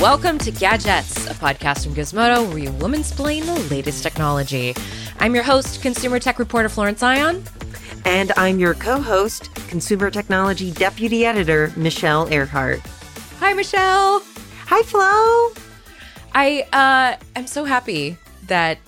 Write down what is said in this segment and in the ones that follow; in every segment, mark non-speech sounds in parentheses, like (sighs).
Welcome to Gadgets, a podcast from Gizmodo where you woman-splain the latest technology. I'm your host, consumer tech reporter Florence Ion. And I'm your co host, consumer technology deputy editor, Michelle Ehrhardt. Hi, Michelle. Hi, Flo. I uh, am so happy that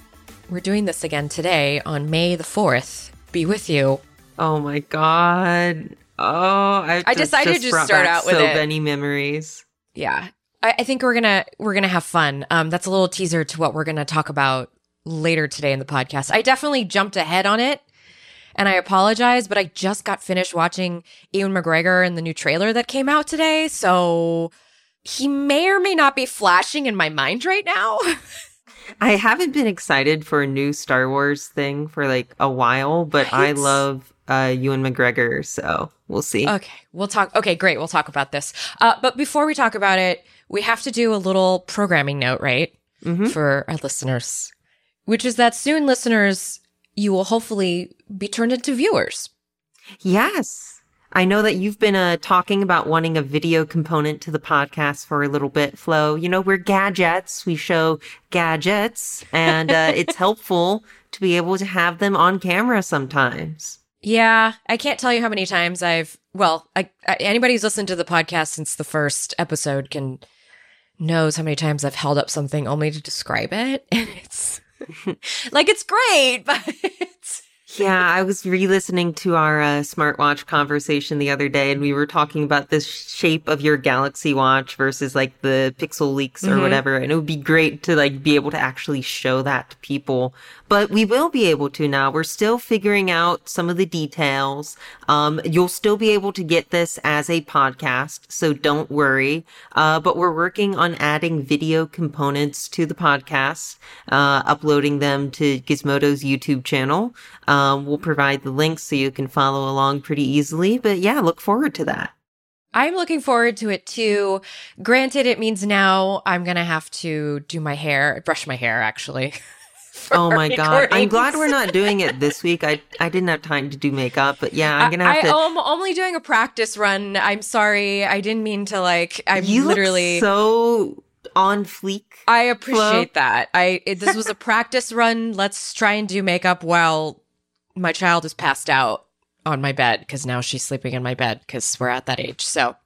we're doing this again today on May the 4th. Be with you. Oh my God. Oh, I, I decided just to brought start out with so it. many memories. Yeah. I, I think we're gonna we're gonna have fun. Um, that's a little teaser to what we're gonna talk about later today in the podcast. I definitely jumped ahead on it, and I apologize, but I just got finished watching Ewan McGregor in the new trailer that came out today, so he may or may not be flashing in my mind right now. (laughs) I haven't been excited for a new Star Wars thing for like a while, but I love uh, Ewan McGregor, so we'll see. Okay, we'll talk. Okay, great. We'll talk about this. Uh, but before we talk about it, we have to do a little programming note, right? Mhm. For our listeners, which is that soon, listeners, you will hopefully be turned into viewers. Yes. I know that you've been uh, talking about wanting a video component to the podcast for a little bit, Flo. You know, we're gadgets. We show gadgets, and uh, (laughs) it's helpful to be able to have them on camera sometimes. Yeah, I can't tell you how many times I've. Well, I, I, anybody who's listened to the podcast since the first episode can knows how many times I've held up something only to describe it, (laughs) and it's (laughs) like it's great, (laughs) but it's Yeah, I was re-listening to our uh, smartwatch conversation the other day, and we were talking about the shape of your Galaxy Watch versus like the Pixel leaks or Mhm. whatever, and it would be great to like be able to actually show that to people. But we will be able to now. We're still figuring out some of the details. Um, you'll still be able to get this as a podcast, so don't worry. Uh, but we're working on adding video components to the podcast, uh, uploading them to Gizmodo's YouTube channel. Um, Um, we'll provide the links so you can follow along pretty easily. But yeah, look forward to that. I'm looking forward to it too. Granted, it means now I'm gonna have to do my hair, brush my hair actually. (laughs) Oh my god! I'm glad we're not doing it this week. I I didn't have time to do makeup, but yeah, I'm gonna I, have to. I am only doing a practice run. I'm sorry. I didn't mean to like. I'm you literally. look so on fleek. I appreciate that. I it, this was a practice run. Let's try and do makeup while my child is passed out on my bed because now she's sleeping in my bed because we're at that age. So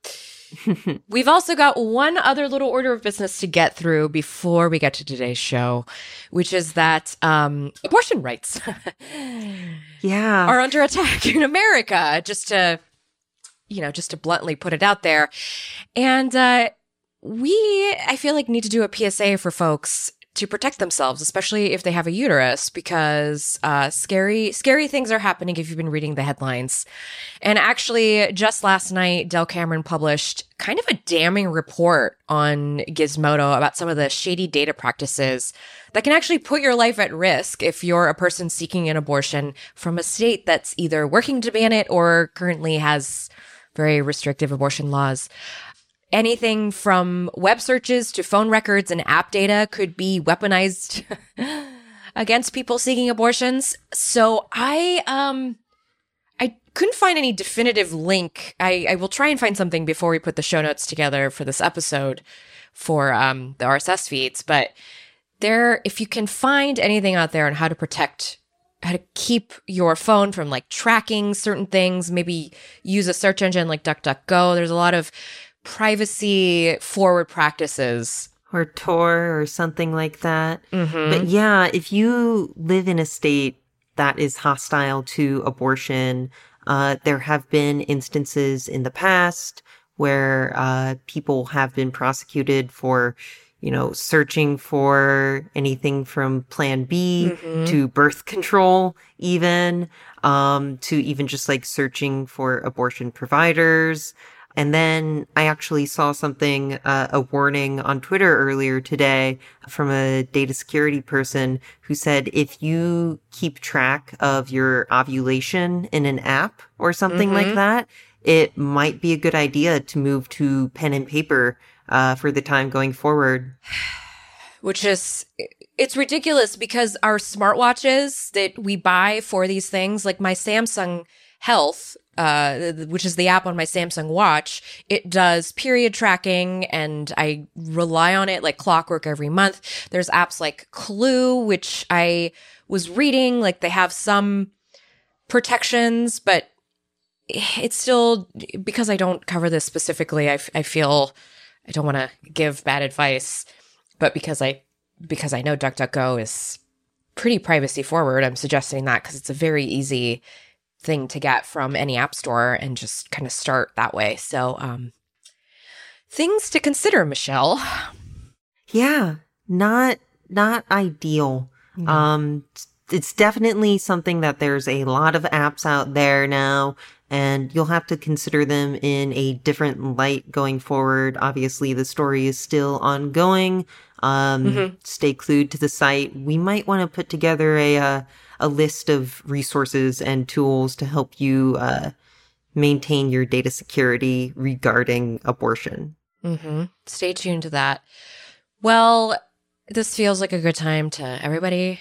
(laughs) we've also got one other little order of business to get through before we get to today's show, which is that um, abortion rights (laughs) Yeah. are under attack in America. Just to you know, just to bluntly put it out there, and uh, we I feel like need to do a PSA for folks to protect themselves, especially if they have a uterus, because uh, scary scary things are happening if you've been reading the headlines. And actually, just last night, Dell Cameron published kind of a damning report on Gizmodo about some of the shady data practices that can actually put your life at risk if you're a person seeking an abortion from a state that's either working to ban it or currently has very restrictive abortion laws. Anything from web searches to phone records and app data could be weaponized (laughs) against people seeking abortions. So I um I couldn't find any definitive link. I, I will try and find something before we put the show notes together for this episode for um the RSS feeds, but there if you can find anything out there on how to protect how to keep your phone from like tracking certain things, maybe use a search engine like DuckDuckGo. There's a lot of privacy forward practices. or Tor or something like that. Mm-hmm. But yeah, if you live in a state that is hostile to abortion, uh, there have been instances in the past where uh, people have been prosecuted for, you know, searching for anything from Plan B Mhm. to birth control, even um, to even just like searching for abortion providers. And then I actually saw something, uh, a warning on Twitter earlier today from a data security person who said if you keep track of your ovulation in an app or something like Mhm. that, it might be a good idea to move to pen and paper uh, for the time going forward. (sighs) which is it's ridiculous because our smartwatches that we buy for these things like my samsung health uh, which is the app on my Samsung watch, it does period tracking and I rely on it like clockwork every month. There's apps like Clue, which I was reading, like they have some protections, but it's still because I don't cover this specifically. I, f- I feel I don't want to give bad advice, but because I because I know DuckDuckGo is pretty privacy forward, I'm suggesting that because it's a very easy thing to get from any app store and just kind of start that way. So, um, things to consider, Michelle. Yeah, not not ideal. Mm-hmm. Um, it's definitely something that there's a lot of apps out there now and you'll have to consider them in a different light going forward. Obviously, the story is still ongoing. Um, mm-hmm. stay clued to the site. We might want to put together a, uh, a list of resources and tools to help you, uh, maintain your data security regarding abortion. Mm-hmm. Stay tuned to that. Well, this feels like a good time to everybody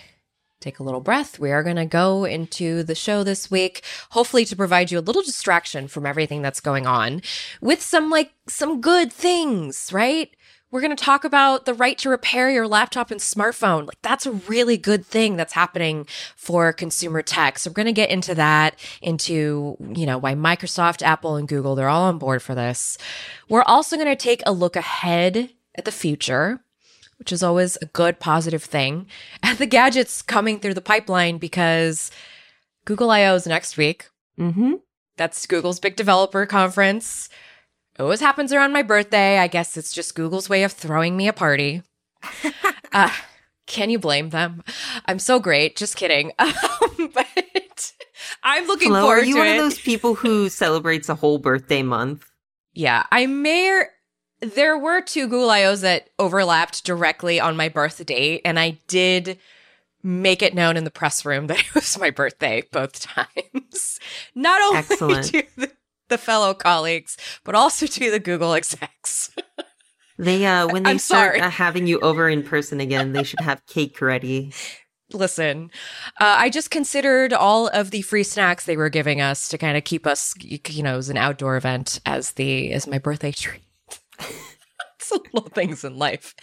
take a little breath. We are going to go into the show this week, hopefully to provide you a little distraction from everything that's going on with some like some good things, right? We're going to talk about the right to repair your laptop and smartphone. Like that's a really good thing that's happening for consumer tech. So we're going to get into that, into, you know, why Microsoft, Apple, and Google, they're all on board for this. We're also going to take a look ahead at the future which is always a good positive thing, (laughs) and the gadgets coming through the pipeline because Google I/O is next week. Mm-hmm. That's Google's big developer conference. It always happens around my birthday. I guess it's just Google's way of throwing me a party. (laughs) uh, can you blame them? I'm so great. Just kidding. (laughs) Um, but I'm looking Hello, forward Are you one of those people who celebrates a whole birthday month? Yeah, I may there were two Google I/Os that overlapped directly on my birth date, and I did make it known in the press room (laughs) that it was my birthday both times. Not only Excellent. to the, the, fellow colleagues, but also to the Google execs. they uh (laughs) when they I'm start uh, having you over in person again, they should have cake ready. Listen, uh, I just considered all of the free snacks they were giving us to kind of keep us, you know, as an outdoor event as the as my birthday treat. (laughs) little things in life.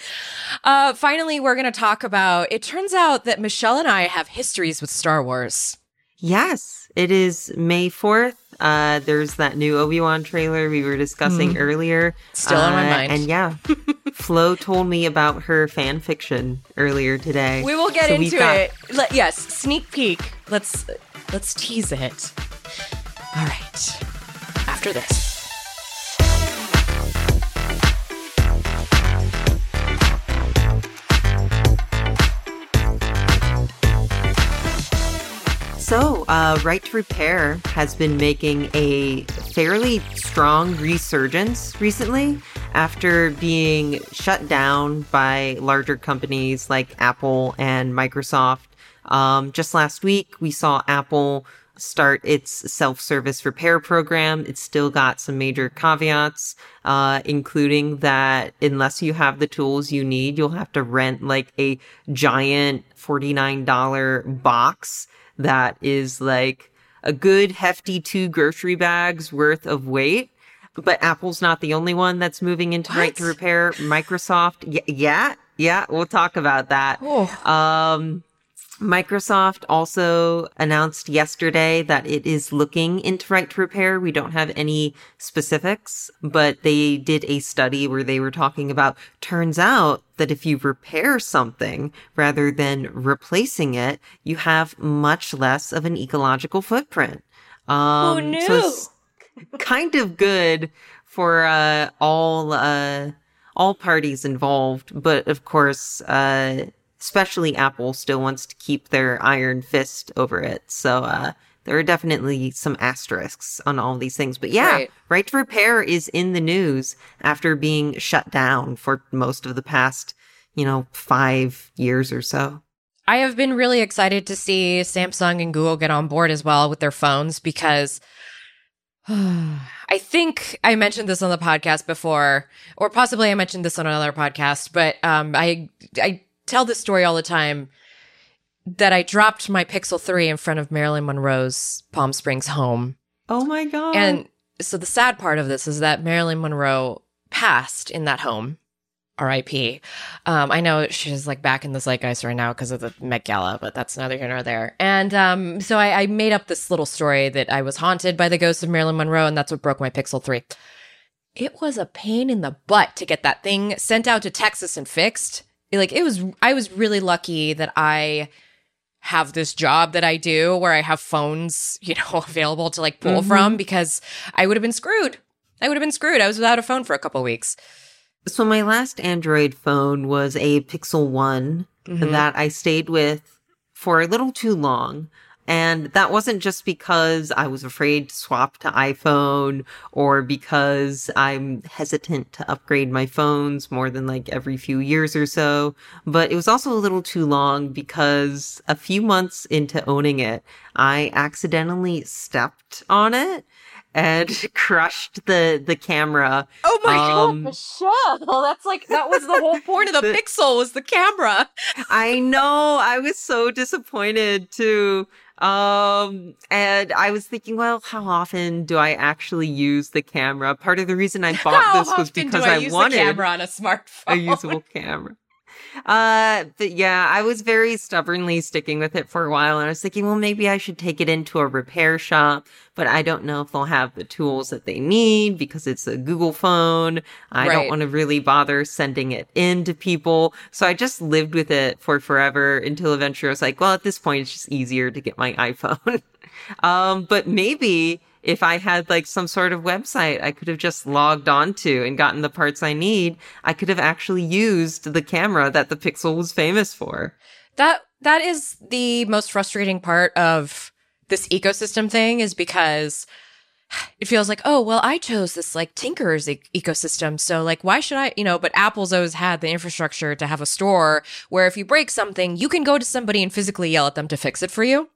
Uh, finally, we're going to talk about. It turns out that Michelle and I have histories with Star Wars. Yes, it is May 4th. Uh, there's that new Obi Wan trailer we were discussing mm. earlier. Still uh, on my mind. And yeah, (laughs) Flo told me about her fan fiction earlier today. We will get so into got- it. Let, yes, sneak peek. Let's let's tease it. All right. After this. So, uh, Right to Repair has been making a fairly strong resurgence recently after being shut down by larger companies like Apple and Microsoft. Um, just last week, we saw Apple start its self-service repair program. It's still got some major caveats, uh, including that unless you have the tools you need, you'll have to rent like a giant $49 box that is like a good hefty two grocery bags worth of weight. But Apple's not the only one that's moving into what? right to repair. Microsoft, yeah, yeah, yeah, we'll talk about that. Oh. Um, Microsoft also announced yesterday that it is looking into right to repair. We don't have any specifics, but they did a study where they were talking about turns out that if you repair something rather than replacing it, you have much less of an ecological footprint. Um, Who knew? So kind of good for uh, all uh, all parties involved, but of course, uh, especially Apple still wants to keep their iron fist over it. So, uh, there are definitely some asterisks on all these things. But yeah, right. right to repair is in the news after being shut down for most of the past, you know, five years or so. I have been really excited to see Samsung and Google get on board as well with their phones because (sighs) I think I mentioned this on the podcast before, or possibly I mentioned this on another podcast, but um, I I tell this story all the time that I dropped my Pixel 3 in front of Marilyn Monroe's Palm Springs home. Oh my god. And so the sad part of this is that Marilyn Monroe passed in that home. R.I.P. Um, I know she's like back in the zeitgeist right now because of the Met Gala, but that's neither here nor there. And um, so I, I made up this little story that I was haunted by the ghost of Marilyn Monroe, and that's what broke my Pixel 3. It was a pain in the butt to get that thing sent out to Texas and fixed. Like it was, I was really lucky that I have this job that I do where I have phones, you know, (laughs) available to like pull Mhm. from because I would have been screwed. I would have been screwed. I was without a phone for a couple weeks. so my last Android phone was a Pixel One Mhm. that I stayed with for a little too long. And that wasn't just because I was afraid to swap to iPhone or because I'm hesitant to upgrade my phones more than like every few years or so. But it was also a little too long because a few months into owning it, I accidentally stepped on it and (laughs) crushed the, the camera Oh my Um, god, Michelle! That's like that was the whole point of the, (laughs) The- Pixel was the camera. I know. I was so disappointed too. Um, and I was thinking, well, how often do I actually use the camera? Part of the reason I bought How this was because I, I, wanted the camera on a smartphone? a usable (laughs) camera. Uh, but yeah, I was very stubbornly sticking with it for a while and I was thinking, well, maybe I should take it into a repair shop, but I don't know if they'll have the tools that they need because it's a Google phone. I Right. don't want to really bother sending it in to people. So I just lived with it for forever until eventually I was like, well, at this point, it's just easier to get my (laughs) iPhone. um, but maybe if I had like some sort of website I could have just logged onto and gotten the parts I need, I could have actually used the camera that the Pixel was famous for. That that is the most frustrating part of this ecosystem thing is because it feels like, oh, well, I chose this like Tinker's e- ecosystem. So like, why should I, you know, but Apple's always had the infrastructure to have a store where if you break something, you can go to somebody and physically yell at them to fix it for you,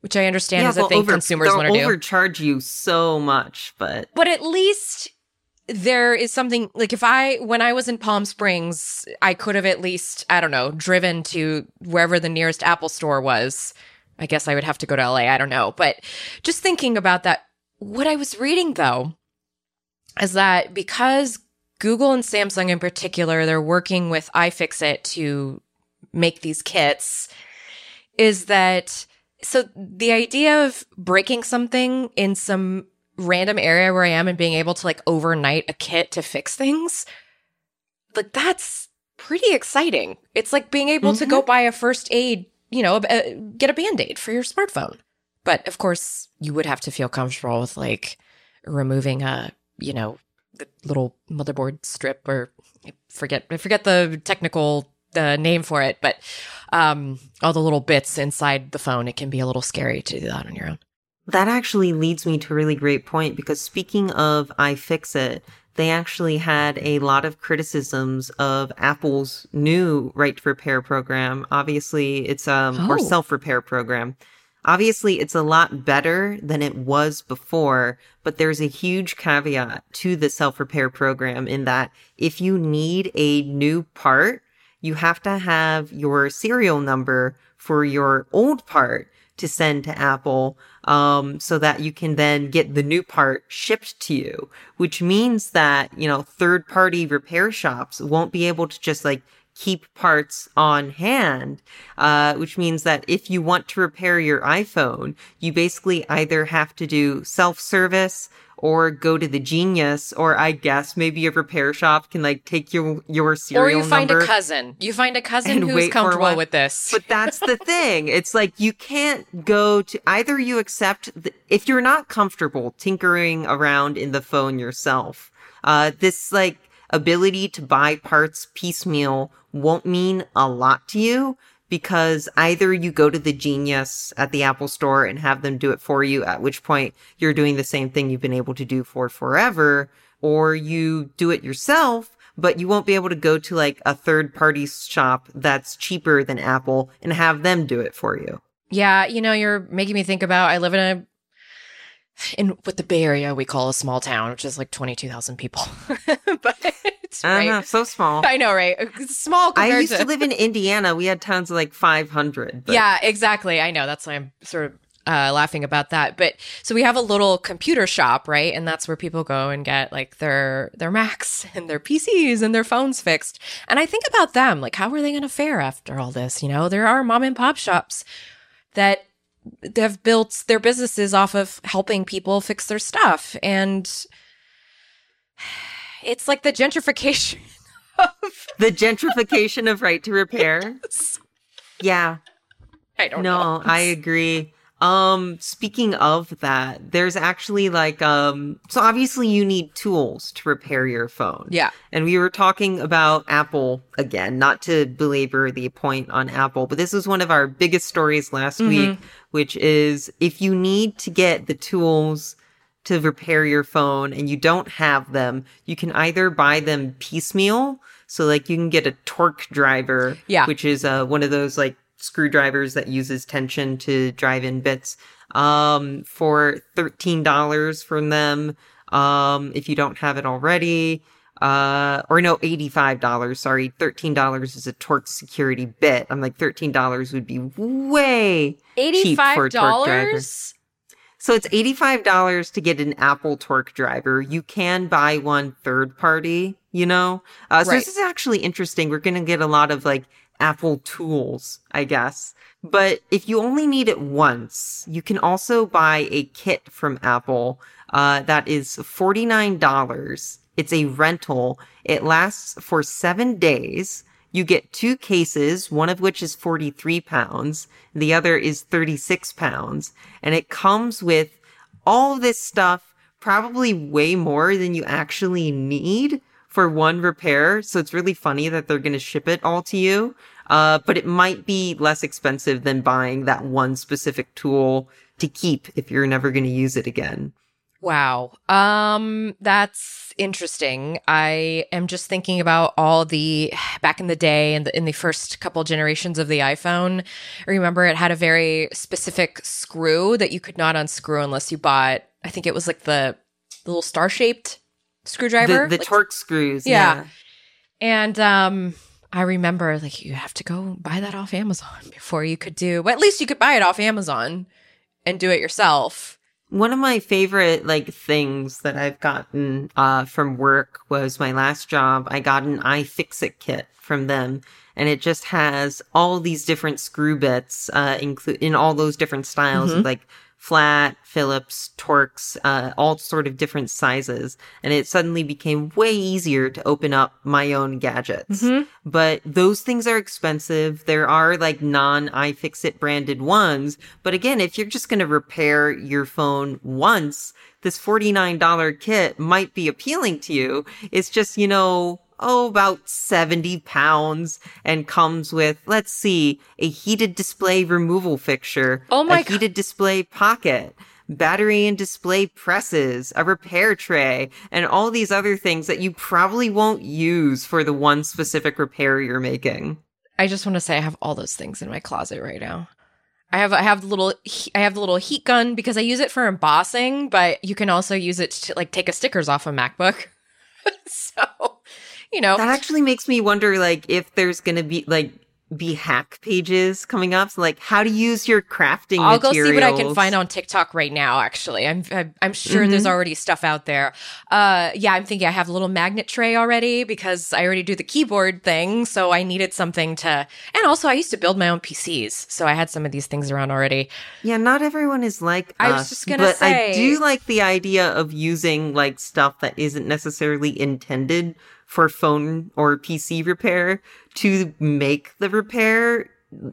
which I understand is a thing over- consumers want to do. overcharge you so much, but but at least there is something like if I when I was in Palm Springs, I could have at least I don't know driven to wherever the nearest Apple store was. I guess I would have to go to LA. I don't know, but just thinking about that, what I was reading though is that because Google and Samsung in particular, they're working with iFixit to make these kits. Is that so? The idea of breaking something in some random area where I am and being able to like overnight a kit to fix things, like that's pretty exciting. It's like being able to go mm-hmm. buy a first aid, you know, a- get a band aid for your smartphone. But of course, you would have to feel comfortable with like removing a, you know, the little motherboard strip or I forget I forget the technical the name for it, but um all the little bits inside the phone. It can be a little scary to do that on your own. That actually leads me to a really great point because speaking of iFixit, they actually had a lot of criticisms of Apple's new right to repair program. Obviously, it's um or Oh. self repair program. Obviously, it's a lot better than it was before, but there's a huge caveat to the self repair program in that if you need a new part, you have to have your serial number for your old part to send to Apple um, so that you can then get the new part shipped to you, which means that, you know, third party repair shops won't be able to just like keep parts on hand, uh, which means that if you want to repair your iPhone, you basically either have to do self service or go to the genius, or I guess maybe a repair shop can like take your your serial Or you find a cousin. You find a cousin who's comfortable with this. But that's the thing. It's like you can't go to either you accept the, if you're not comfortable tinkering around in the phone yourself. Uh, this like ability to buy parts piecemeal won't mean a lot to you because either you go to the genius at the Apple store and have them do it for you, at which point you're doing the same thing you've been able to do for forever, or you do it yourself, but you won't be able to go to like a third party shop that's cheaper than Apple and have them do it for you. yeah, you know, you're making me think about. I live in a in what the Bay Area we call a small town, which is like twenty two thousand people. (laughs) but it's right. Uh-huh, so small. I know, right? Small I used to live in Indiana. We had towns of like 500. But Yeah, exactly. I know. That's why I'm sort of uh, laughing about that. But so we have a little computer shop, right? And that's where people go and get like their their Macs (laughs) and their PCs and their phones fixed. And I think about them, like how are they going to fare after all this? You know, there are mom and pop shops that have built their businesses off of helping people fix their stuff, and it's like the gentrification (laughs) of the gentrification of right to repair. (laughs) Yes. Yeah. I don't no, know. I agree. Um, speaking of that, there's actually like, um, so obviously you need tools to repair your phone. yeah. And we were talking about Apple again, not to belabor the point on Apple, but this was one of our biggest stories last Mhm. week, which is if you need to get the tools to repair your phone and you don't have them, you can either buy them piecemeal. So like you can get a torque driver, Yeah. which is uh, one of those like screwdrivers that uses tension to drive in bits, um, for $13 from them. Um, if you don't have it already, uh, or no, $85. Sorry. $13 is a torque security bit. I'm like, $13 would be way cheap for a torque driver. So it's $85 to get an Apple torque driver. You can buy one third party, you know? Uh, so Right. this is actually interesting. We're going to get a lot of like Apple tools, I guess. But if you only need it once, you can also buy a kit from Apple, uh, that is $49. It's a rental. It lasts for seven days. You get two cases, one of which is 43 pounds, the other is 36 pounds, and it comes with all this stuff, probably way more than you actually need for one repair. So it's really funny that they're going to ship it all to you. Uh, but it might be less expensive than buying that one specific tool to keep if you're never going to use it again. Wow. Um that's interesting. I am just thinking about all the back in the day and in, in the first couple generations of the iPhone. I remember it had a very specific screw that you could not unscrew unless you bought I think it was like the, little star-shaped screwdriver. The, the like- Torx screws. Yeah. yeah. And um I remember like you have to go buy that off Amazon (laughs) before you could do well, at least you could buy it off Amazon and do it yourself. One of my favorite like things that I've gotten uh from work was my last job. I got an iFixit kit from them and it just has all these different screw bits uh include in all those different styles Mhm. like flat, Phillips, Torx, uh all sort of different sizes and it suddenly became way easier to open up my own gadgets Mhm. but those things are expensive. There are like non iFixit branded ones. But again, if you're just going to repair your phone once, this $49 kit might be appealing to you. It's just, you know, oh, about 70 pounds and comes with, let's see, a heated display removal fixture. Oh my a God. heated display pocket. Battery and display presses, a repair tray, and all these other things that you probably won't use for the one specific repair you're making. I just want to say I have all those things in my closet right now. I have I have the little I have the little heat gun because I use it for embossing, but you can also use it to like take a stickers off a MacBook. (laughs) so, you know, That actually makes me wonder, like, if there's gonna be like be hack pages coming up, so, like how to use your crafting. I'll go see what I can find on TikTok right now. Actually, I'm I'm, I'm sure there's already stuff out there. Uh, yeah, I'm thinking I have a little magnet tray already because I already do the keyboard thing, so I needed something to. And also, I used to build my own PCs, so I had some of these things around already. Yeah, not everyone is like I was just gonna but say- I do like the idea of using like stuff that isn't necessarily intended for phone or PC repair to make the repair.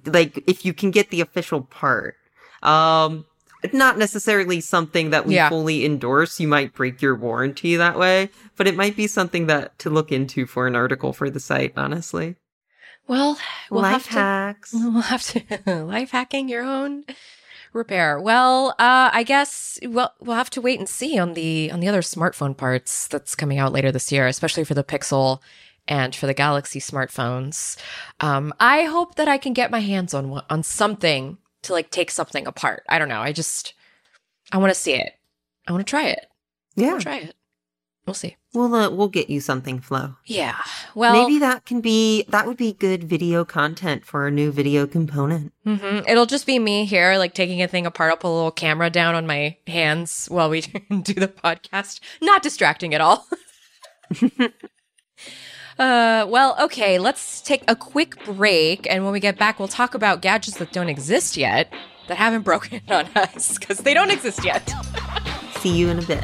Like if you can get the official part. Um not necessarily something that we Yeah. fully endorse. You might break your warranty that way, but it might be something that to look into for an article for the site, honestly. Well, we'll Life have to. hacks. (laughs) We'll have to (laughs) life hacking your own repair. Well, uh, I guess we'll we'll have to wait and see on the on the other smartphone parts that's coming out later this year, especially for the Pixel and for the Galaxy smartphones. Um, I hope that I can get my hands on on something to like take something apart. I don't know. I just I want to see it. I want to try it. Yeah. try it. We'll see. We'll uh, we'll get you something, Flo. Yeah. Well, Maybe that can be that would be good video content for a new video component. hmm It'll just be me here, like taking a thing apart. I'll put a little camera down on my hands while we (laughs) do the podcast. Not distracting at all. (laughs) uh, well, okay, let's take a quick break. And when we get back, we'll talk about gadgets that don't exist yet, that haven't broken (laughs) on us, because they don't exist yet. See you in a bit.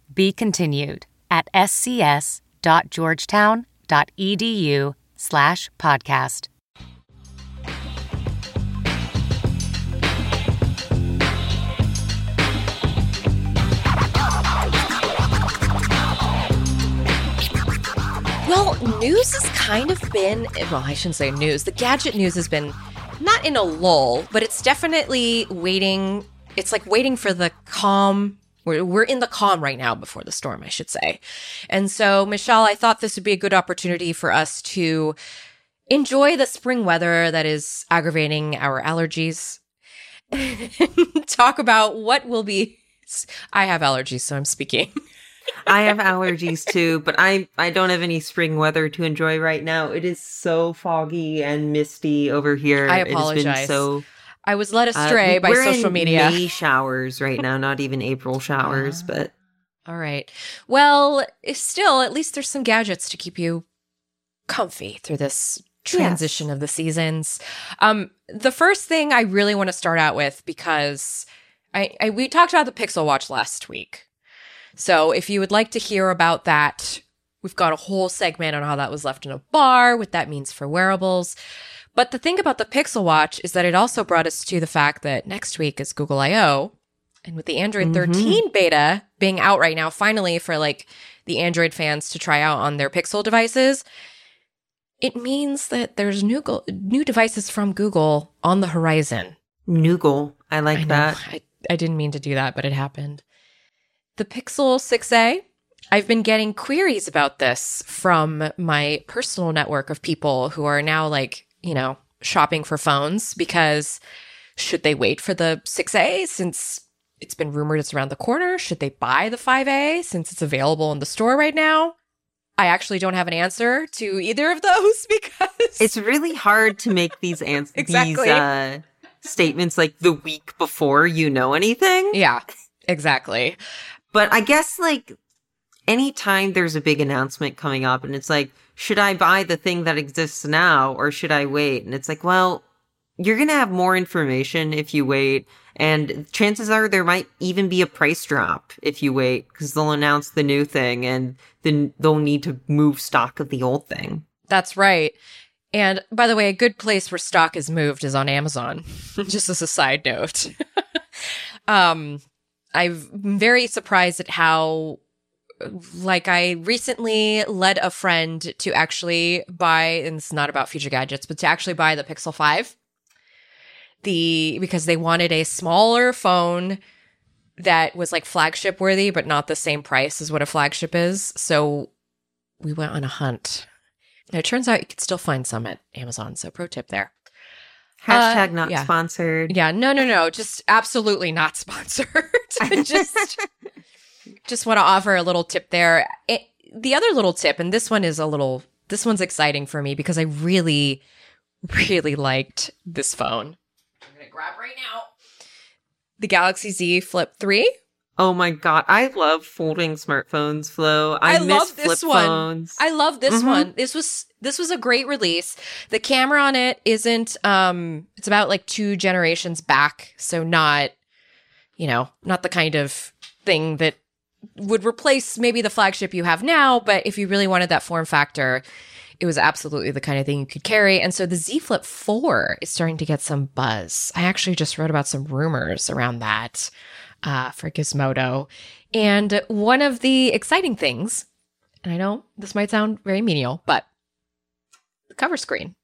Be continued at scs.georgetown.edu slash podcast. Well, news has kind of been, well, I shouldn't say news. The gadget news has been not in a lull, but it's definitely waiting. It's like waiting for the calm. We're, we're in the calm right now before the storm, I should say. And so, Michelle, I thought this would be a good opportunity for us to enjoy the spring weather that is aggravating our allergies. (laughs) Talk about what will be. I have allergies, so I'm speaking. I have allergies too, but I I don't have any spring weather to enjoy right now. It is so foggy and misty over here. I It has been apologize. so I was led uh, astray by we're social in media. May showers right now, not even April (laughs) showers, but All right. Well, still, at least there's some gadgets to keep you comfy through this transition of the seasons. Um, the first thing I really want to start out with because I, I we talked about the Pixel Watch last week. So if you would like to hear about that, we've got a whole segment on how that was left in a bar, what that means for wearables. But the thing about the Pixel Watch is that it also brought us to the fact that next week is Google I/O, and with the Android Mhm. 13 beta being out right now, finally for like the Android fans to try out on their Pixel devices, it means that there's new go- new devices from Google on the horizon. Noogle. I like I that. I, I didn't mean to do that, but it happened. The Pixel 6a, I've been getting queries about this from my personal network of people who are now like, you know, shopping for phones because should they wait for the 6a since it's been rumored it's around the corner? Should they buy the 5a since it's available in the store right now? I actually don't have an answer to either of those (laughs) because It's really hard to make these answers (laughs) Exactly. these uh, statements like the week before you know anything. yeah, exactly. But I guess like anytime there's a big announcement coming up and it's like, should I buy the thing that exists now or should I wait? And it's like, well, you're going to have more information if you wait. And chances are there might even be a price drop if you wait because they'll announce the new thing and then they'll need to move stock of the old thing. That's right. And by the way, a good place where stock is moved is on Amazon. (laughs) Just as a side note. (laughs) um, I'm very surprised at how, like, I recently led a friend to actually buy, and it's not about future gadgets, but to actually buy the Pixel 5. The, because they wanted a smaller phone that was like flagship worthy, but not the same price as what a flagship is. So we went on a hunt. And it turns out you could still find some at Amazon. So pro tip there. Hashtag Uh, not yeah. sponsored. Yeah, no, no, no, just absolutely not (laughs) sponsored. (laughs) just, (laughs) just want to offer a little tip there. It, the other little tip, and this one is a little, this one's exciting for me because I really, really liked this phone. I'm gonna grab right now the Galaxy Z Flip Three. Oh my god, I love folding smartphones, Flo. I, I love this one. phones. I love this Mhm. one. This was this was a great release. The camera on it isn't um it's about like two generations back, so not you know, not the kind of thing that would replace maybe the flagship you have now, but if you really wanted that form factor, it was absolutely the kind of thing you could carry. And so the Z Flip 4 is starting to get some buzz. I actually just wrote about some rumors around that uh, for Gizmodo. And one of the exciting things, and I know this might sound very menial, but the cover screen.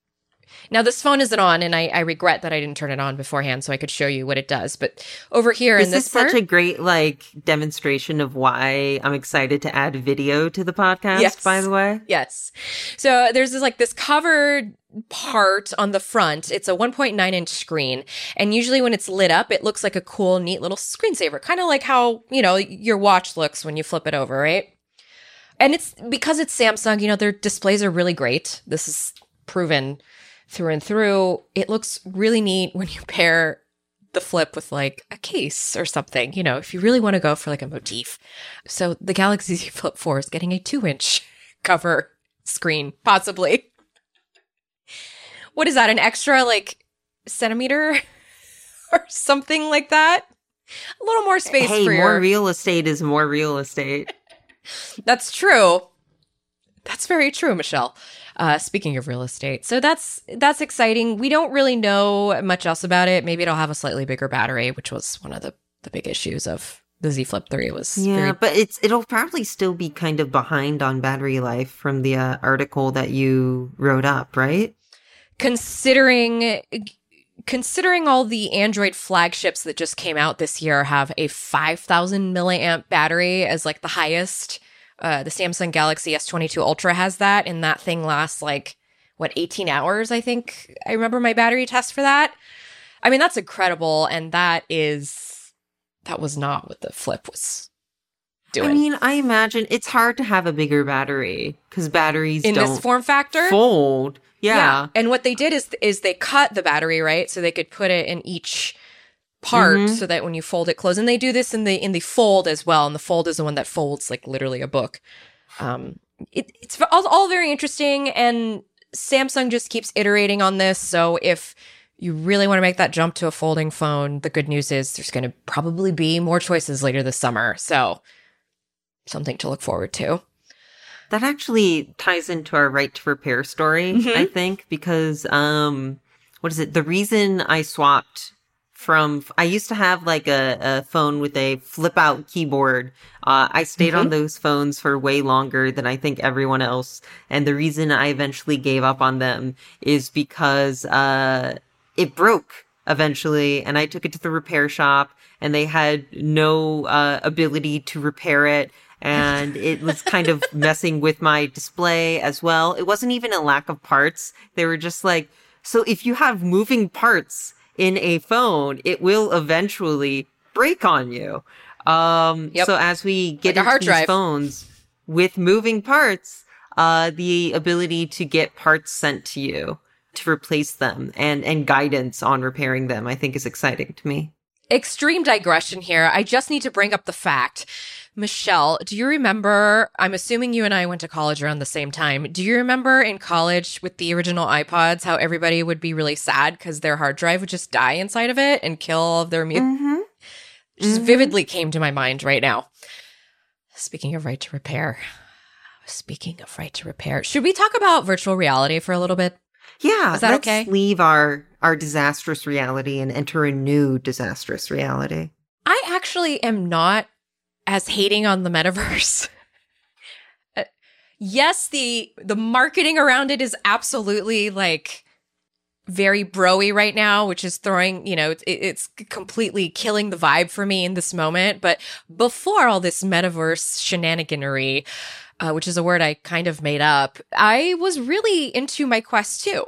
Now this phone isn't on, and I, I, regret that I didn't turn it on beforehand so I could show you what it does. But over here this in this This is part, such a great like demonstration of why I'm excited to add video to the podcast. Yes. By the way, yes. So there's this like this covered part on the front. It's a 1.9 inch screen, and usually when it's lit up, it looks like a cool, neat little screensaver, kind of like how you know your watch looks when you flip it over, right? And it's because it's Samsung, you know, their displays are really great. This is proven through and through. It looks really neat when you pair the flip with like a case or something, you know, if you really want to go for like a motif. So the Galaxy Z (laughs) Flip 4 is getting a two inch (laughs) cover screen, possibly. What is that? An extra like centimeter (laughs) or something like that? A little more space hey, for more your... real estate is more real estate. That's true. That's very true, Michelle. Uh, speaking of real estate, so that's that's exciting. We don't really know much else about it. Maybe it'll have a slightly bigger battery, which was one of the the big issues of the Z Flip Three. Was yeah, very- but it's it'll probably still be kind of behind on battery life from the uh, article that you wrote up, right? considering considering all the Android flagships that just came out this year have a 5000 milliamp battery as like the highest. Uh, the Samsung Galaxy S22 Ultra has that, and that thing lasts like what 18 hours. I think I remember my battery test for that. I mean, that's incredible, and that is that was not what the Flip was doing. I mean, I imagine it's hard to have a bigger battery because batteries in don't this form factor, fold. Yeah. And what they did is is they cut the battery, right? So they could put it in each part Mhm. so that when you fold it close. And they do this in the in the fold as well. And the fold is the one that folds like literally a book. Um it, it's all, all very interesting and Samsung just keeps iterating on this. So if you really want to make that jump to a folding phone, the good news is there's going to probably be more choices later this summer. So something to look forward to. That actually ties into our right to repair story, Mhm. I think, because um what is it? The reason I swapped from I used to have like a, a phone with a flip out keyboard. Uh I stayed on those phones for way longer than I think everyone else. And the reason I eventually gave up on them is because uh it broke eventually and I took it to the repair shop and they had no uh, ability to repair it and (laughs) it was kind of messing with my display as well. It wasn't even a lack of parts. They were just like, so if you have moving parts in a phone, it will eventually break on you. Um, Yep. so as we get Like into hard these drive. phones with moving parts, uh, the ability to get parts sent to you to replace them and, and guidance on repairing them, I think is exciting to me. extreme digression here. I just need to bring up the fact. Michelle, do you remember? I'm assuming you and I went to college around the same time. Do you remember in college with the original iPods how everybody would be really sad because their hard drive would just die inside of it and kill all of their music? Mm-hmm. Just Mhm. vividly came to my mind right now. Speaking of right to repair, speaking of right to repair, should we talk about virtual reality for a little bit? Yeah, Is that let's okay? leave our our disastrous reality and enter a new disastrous reality. I actually am not as hating on the metaverse. (laughs) Uh, yes, the the marketing around it is absolutely like very broy right now, which is throwing, you know, it, it's completely killing the vibe for me in this moment. But before all this metaverse shenaniganery, uh, which is a word I kind of made up, I was really into my Quest 2.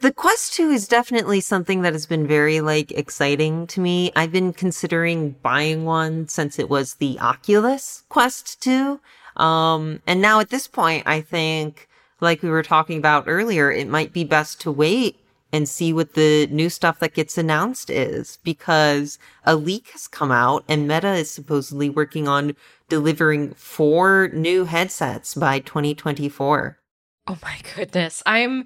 The Quest 2 is definitely something that has been very like exciting to me. I've been considering buying one since it was the Oculus Quest 2. Um, and now at this point, I think, like we were talking about earlier, it might be best to wait and see what the new stuff that gets announced is because a leak has come out and Meta is supposedly working on delivering four new headsets by 2024. Oh my goodness. I'm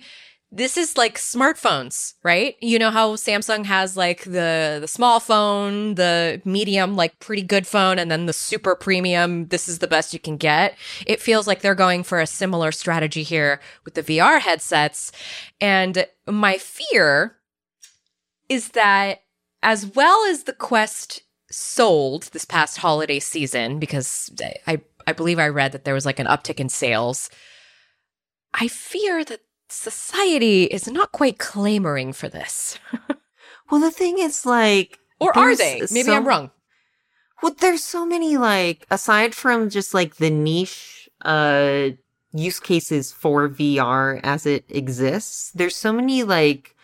this is like smartphones, right? You know how Samsung has like the the small phone, the medium like pretty good phone and then the super premium, this is the best you can get. It feels like they're going for a similar strategy here with the VR headsets. And my fear is that as well as the Quest sold this past holiday season because I I believe I read that there was like an uptick in sales. I fear that society is not quite clamoring for this. (laughs) well, the thing is, like, or are they? Maybe so, I'm wrong. Well, there's so many like aside from just like the niche uh use cases for VR as it exists, there's so many like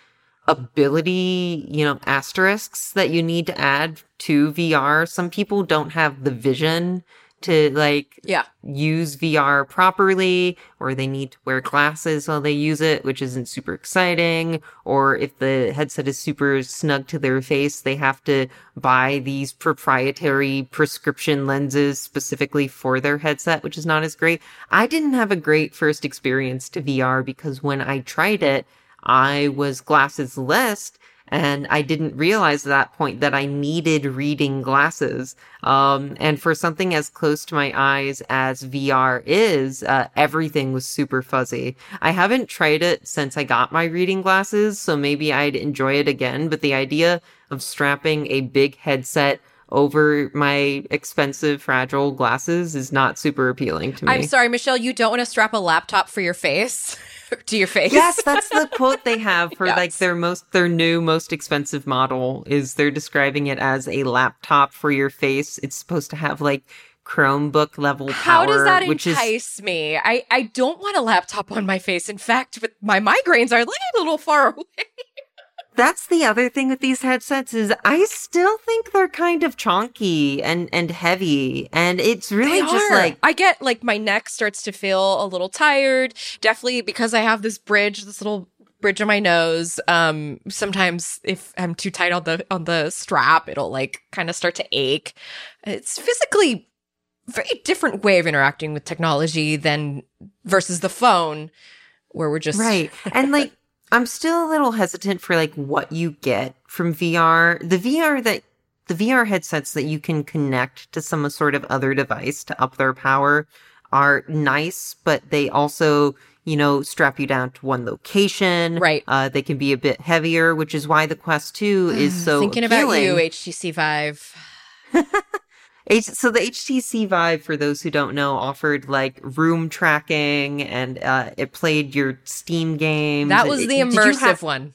ability, you know, asterisks that you need to add to VR. Some people don't have the vision to like yeah use VR properly or they need to wear glasses while they use it which isn't super exciting or if the headset is super snug to their face they have to buy these proprietary prescription lenses specifically for their headset which is not as great. I didn't have a great first experience to VR because when I tried it I was glasses less and I didn't realize at that point that I needed reading glasses. Um, and for something as close to my eyes as VR is, uh, everything was super fuzzy. I haven't tried it since I got my reading glasses, so maybe I'd enjoy it again. But the idea of strapping a big headset over my expensive fragile glasses is not super appealing to me. I'm sorry, Michelle, you don't want to strap a laptop for your face? (laughs) (laughs) to your face. Yes, that's the quote they have for (laughs) yes. like their most their new most expensive model is they're describing it as a laptop for your face. It's supposed to have like Chromebook level power. How does that entice is... me? I I don't want a laptop on my face. In fact, my migraines are like a little far (laughs) away that's the other thing with these headsets is I still think they're kind of chonky and and heavy and it's really just like I get like my neck starts to feel a little tired. Definitely because I have this bridge this little bridge on my nose um sometimes if I'm too tight on the on the strap it'll like kind of start to ache. It's physically very different way of interacting with technology than versus the phone where we're just right. And like I'm still a little hesitant for like what you get from VR. The VR that the VR headsets that you can connect to some sort of other device to up their power are nice, but they also, you know, strap you down to one location. Right. Uh, they can be a bit heavier, which is why the Quest 2 is (sighs) so Thinking appealing. about you, HTC Vive. (laughs) H- so the HTC Vive, for those who don't know, offered like room tracking and uh, it played your Steam games. That was it, the immersive have- one.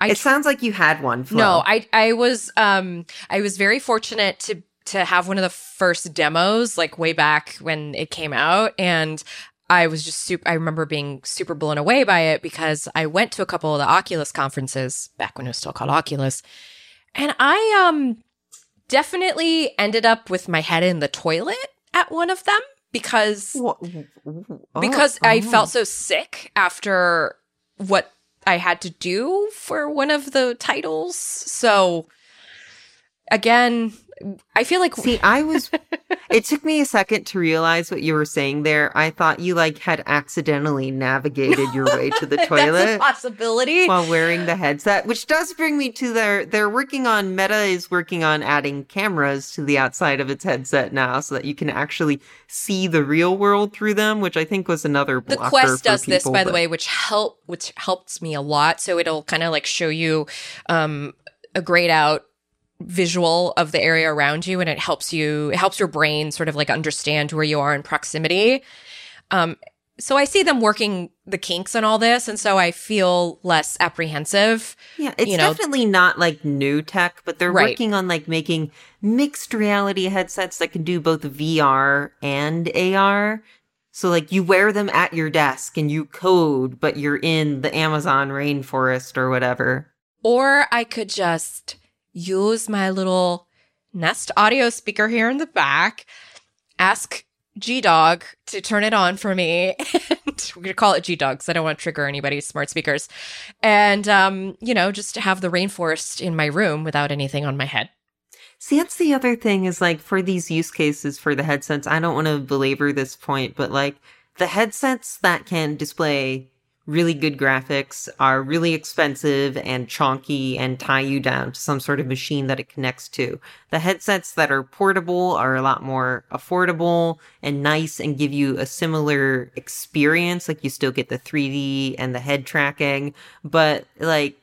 I it tr- sounds like you had one. Flo. No, I I was um I was very fortunate to to have one of the first demos like way back when it came out and I was just super I remember being super blown away by it because I went to a couple of the Oculus conferences back when it was still called Oculus and I um definitely ended up with my head in the toilet at one of them because oh, because oh. I felt so sick after what I had to do for one of the titles. So again, I feel like See, I was (laughs) it took me a second to realize what you were saying there. I thought you like had accidentally navigated your way to the (laughs) toilet. possibility. While wearing the headset, which does bring me to their they're working on Meta is working on adding cameras to the outside of its headset now so that you can actually see the real world through them, which I think was another The Quest does people, this by but... the way, which help which helps me a lot. So it'll kind of like show you um a grayed out visual of the area around you and it helps you it helps your brain sort of like understand where you are in proximity um so i see them working the kinks and all this and so i feel less apprehensive yeah it's you know. definitely not like new tech but they're right. working on like making mixed reality headsets that can do both vr and ar so like you wear them at your desk and you code but you're in the amazon rainforest or whatever or i could just use my little Nest audio speaker here in the back, ask G Dog to turn it on for me. (laughs) and we're gonna call it G Dog because I don't want to trigger anybody's smart speakers. And um, you know, just to have the rainforest in my room without anything on my head. See, that's the other thing is like for these use cases for the headsets, I don't want to belabor this point, but like the headsets that can display really good graphics are really expensive and chonky and tie you down to some sort of machine that it connects to. The headsets that are portable are a lot more affordable and nice and give you a similar experience. Like you still get the 3D and the head tracking, but like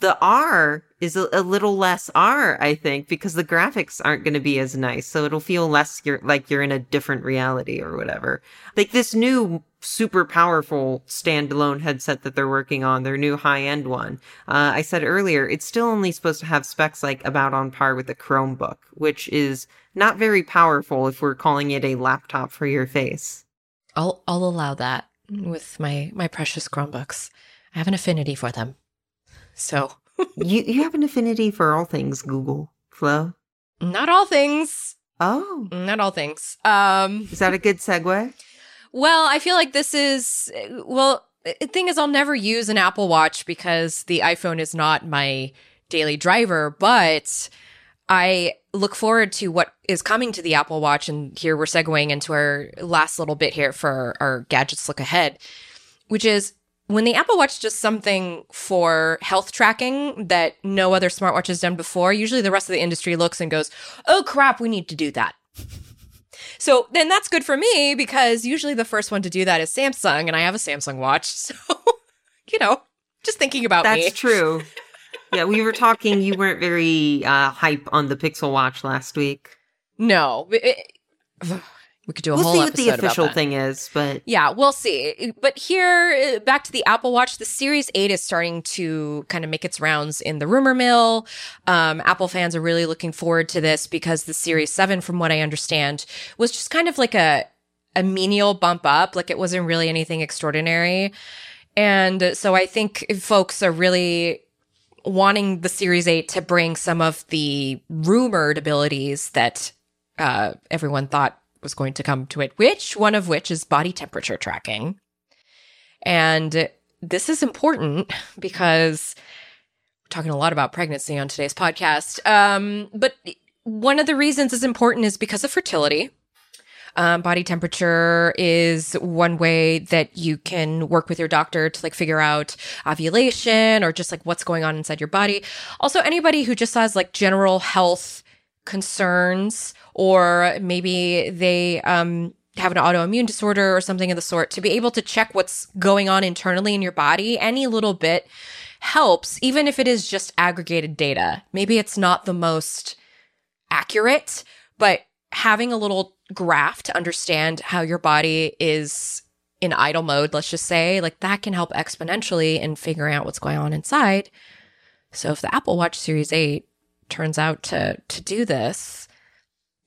the R is a, a, little less R, I think, because the graphics aren't going to be as nice. So it'll feel less you're, like you're in a different reality or whatever. Like this new super powerful standalone headset that they're working on, their new high end one. Uh, I said earlier, it's still only supposed to have specs like about on par with the Chromebook, which is not very powerful if we're calling it a laptop for your face. I'll, I'll allow that with my, my precious Chromebooks. I have an affinity for them. So you you have an affinity for all things Google Flo. Not all things. Oh, not all things. Um, is that a good segue? Well, I feel like this is well. The thing is, I'll never use an Apple Watch because the iPhone is not my daily driver, but I look forward to what is coming to the Apple Watch. And here we're segueing into our last little bit here for our gadgets look ahead, which is when the Apple Watch does something for health tracking that no other smartwatch has done before, usually the rest of the industry looks and goes, oh crap, we need to do that. So then that's good for me because usually the first one to do that is Samsung and I have a Samsung watch. (laughs) So, you know, just thinking about that's me. That's true. yeah, we were talking, you weren't very uh, hype on the Pixel Watch last week. No. It, we could do a we'll whole see what the official thing is, but yeah, we'll see. But here, uh, back to the Apple Watch, the Series 8 is starting to kind of make its rounds in the rumor mill. Um, Apple fans are really looking forward to this because the Series 7, from what I understand, was just kind of like a, a menial bump up. Like it wasn't really anything extraordinary. And so I think folks are really wanting the Series 8 to bring some of the rumored abilities that uh, everyone thought was going to come to it, which one of which is body temperature tracking. And this is important because we're talking a lot about pregnancy on today's podcast. Um, but one of the reasons it's important is because of fertility. Um, body temperature is one way that you can work with your doctor to like figure out ovulation or just like what's going on inside your body. Also, anybody who just has like general health concerns or maybe they um, have an autoimmune disorder or something of the sort, to be able to check what's going on internally in your body, any little bit helps, even if it is just aggregated data. Maybe it's not the most accurate, but having a little graph to understand how your body is in idle mode, let's just say, like that can help exponentially in figuring out what's going on inside. So if the Apple Watch Series 8 turns out to to do this,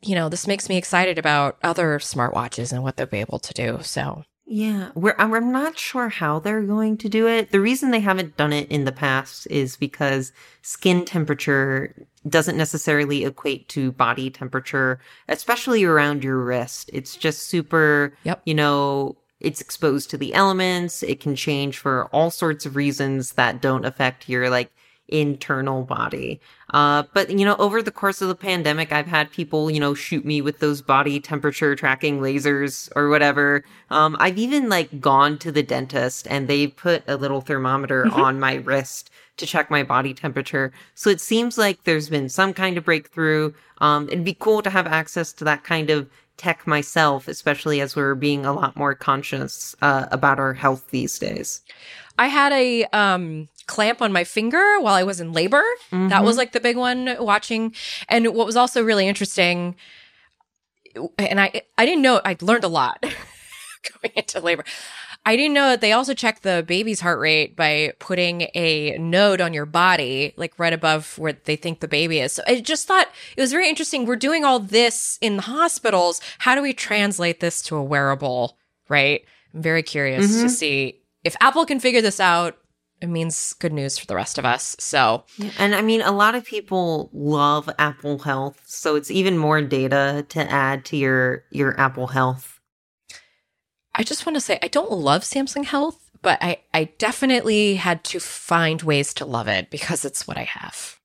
you know, this makes me excited about other smartwatches and what they'll be able to do. So, yeah, we're, I'm not sure how they're going to do it. The reason they haven't done it in the past is because skin temperature doesn't necessarily equate to body temperature, especially around your wrist. It's just super, yep. you know, it's exposed to the elements. It can change for all sorts of reasons that don't affect your like internal body. Uh, but you know, over the course of the pandemic, I've had people, you know, shoot me with those body temperature tracking lasers or whatever. Um, I've even like gone to the dentist and they put a little thermometer mm-hmm. on my wrist to check my body temperature. So it seems like there's been some kind of breakthrough. Um, it'd be cool to have access to that kind of tech myself, especially as we're being a lot more conscious uh, about our health these days. I had a um clamp on my finger while I was in labor. Mm-hmm. That was mm-hmm. like the big one watching. And what was also really interesting, and I I didn't know I learned a lot (laughs) going into labor. I didn't know that they also check the baby's heart rate by putting a node on your body, like right above where they think the baby is. So I just thought it was very interesting. We're doing all this in the hospitals. How do we translate this to a wearable? Right. I'm very curious mm-hmm. to see if Apple can figure this out it means good news for the rest of us. So, and I mean, a lot of people love Apple Health, so it's even more data to add to your your Apple Health. I just want to say I don't love Samsung Health, but I I definitely had to find ways to love it because it's what I have.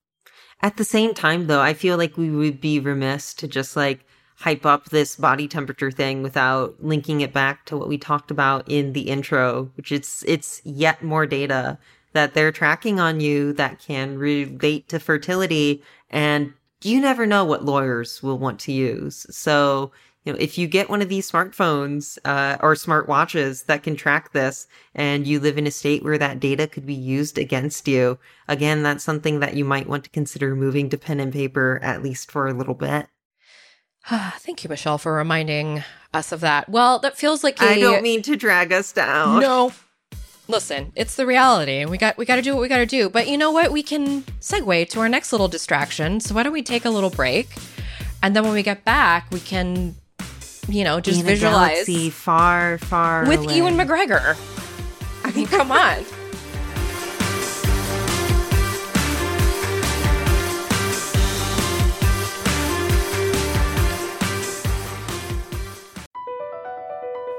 At the same time though, I feel like we would be remiss to just like hype up this body temperature thing without linking it back to what we talked about in the intro, which it's it's yet more data that they're tracking on you that can relate to fertility and you never know what lawyers will want to use. So, you know, if you get one of these smartphones uh, or smartwatches that can track this and you live in a state where that data could be used against you, again, that's something that you might want to consider moving to pen and paper at least for a little bit. (sighs) Thank you, Michelle, for reminding us of that. Well, that feels like I don't mean to drag us down. No. Listen, it's the reality. We got we got to do what we got to do. But you know what? We can segue to our next little distraction. So why don't we take a little break, and then when we get back, we can, you know, just In visualize far, far with away. Ewan McGregor. I mean, come on. (laughs)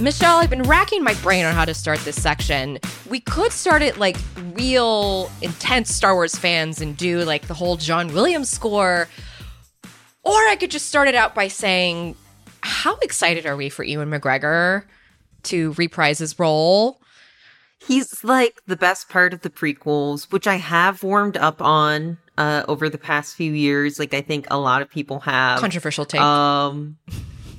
Michelle, I've been racking my brain on how to start this section. We could start it like real intense Star Wars fans and do like the whole John Williams score. Or I could just start it out by saying, how excited are we for Ewan McGregor to reprise his role? He's like the best part of the prequels, which I have warmed up on uh, over the past few years. Like I think a lot of people have. Controversial take. Um,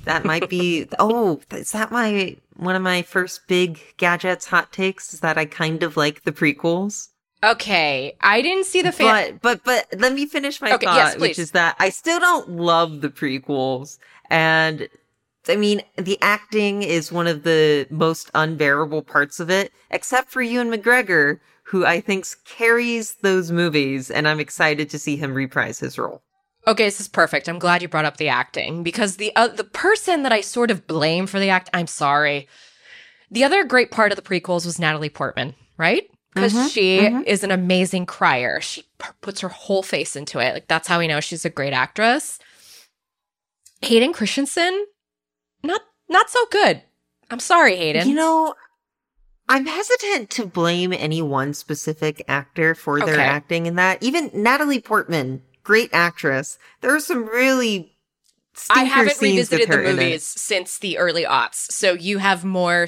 that might be. oh, is that my one of my first big gadgets hot takes? Is that I kind of like the prequels. okay, I didn't see the fan. But but but let me finish my Okay, thought, yes, which is that I still don't love the prequels, and I mean the acting is one of the most unbearable parts of it, except for Ewan McGregor, who I think carries those movies, and I'm excited to see him reprise his role. Okay, this is perfect. I'm glad you brought up the acting because the uh, the person that I sort of blame for the act, I'm sorry. The other great part of the prequels was Natalie Portman, right? Because she is an amazing crier. She p- puts her whole face into it. Like that's how we know she's a great actress. Hayden Christensen, not not so good. I'm sorry, Hayden. You know, I'm hesitant to blame any one specific actor for their Okay. acting in that. Even Natalie Portman, great actress. There are some really I haven't revisited the movies since the early aughts, so you have more.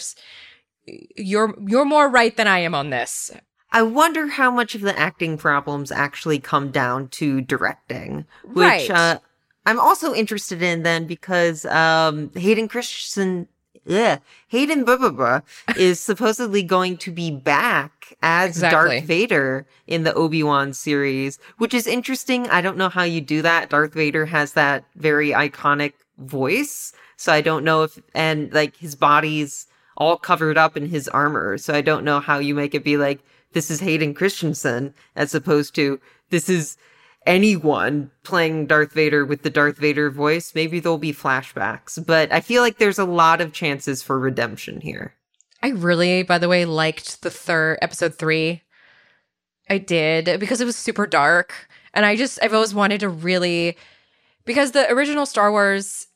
You're you're more right than I am on this. I wonder how much of the acting problems actually come down to directing, which Right. uh, I'm also interested in then because um, Hayden Christensen, yeah, Hayden Bubba is supposedly going to be back as Exactly. Darth Vader in the Obi Wan series, which is interesting. I don't know how you do that. Darth Vader has that very iconic voice, so I don't know if and like his body's all covered up in his armor, so I don't know how you make it be like this is Hayden Christensen as opposed to this is anyone playing Darth Vader with the Darth Vader voice. Maybe there'll be flashbacks, but I feel like there's a lot of chances for redemption here. I really, by the way, liked the third episode three. I did because it was super dark. And I just, I've always wanted to really, because the original Star Wars,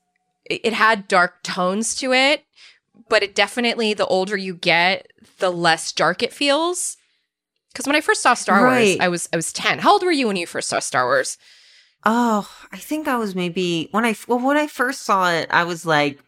it, had dark tones to it, but it definitely, the older you get, the less dark it feels. Because when I first saw Star Wars, I was I was ten. How old were you when you first saw Star Wars? Oh, I think I was maybe when I well when I first saw it, I was like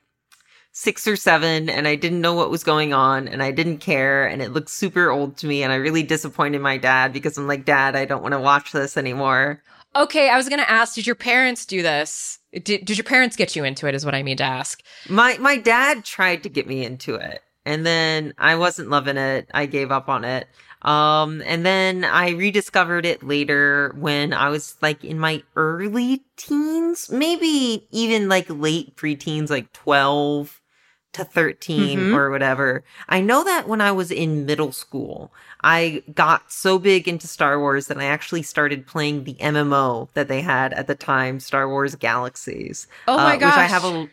six or seven, and I didn't know what was going on, and I didn't care, and it looked super old to me, and I really disappointed my dad because I'm like, Dad, I don't want to watch this anymore. Okay, I was gonna ask, did your parents do this? Did did your parents get you into it? Is what I mean to ask. My my dad tried to get me into it, and then I wasn't loving it. I gave up on it. Um, and then I rediscovered it later when I was like in my early teens, maybe even like late preteens, like 12, to 13 Mhm. or whatever. I know that when I was in middle school, I got so big into Star Wars that I actually started playing the MMO that they had at the time, Star Wars Galaxies. Oh my uh, Which I gosh. have a,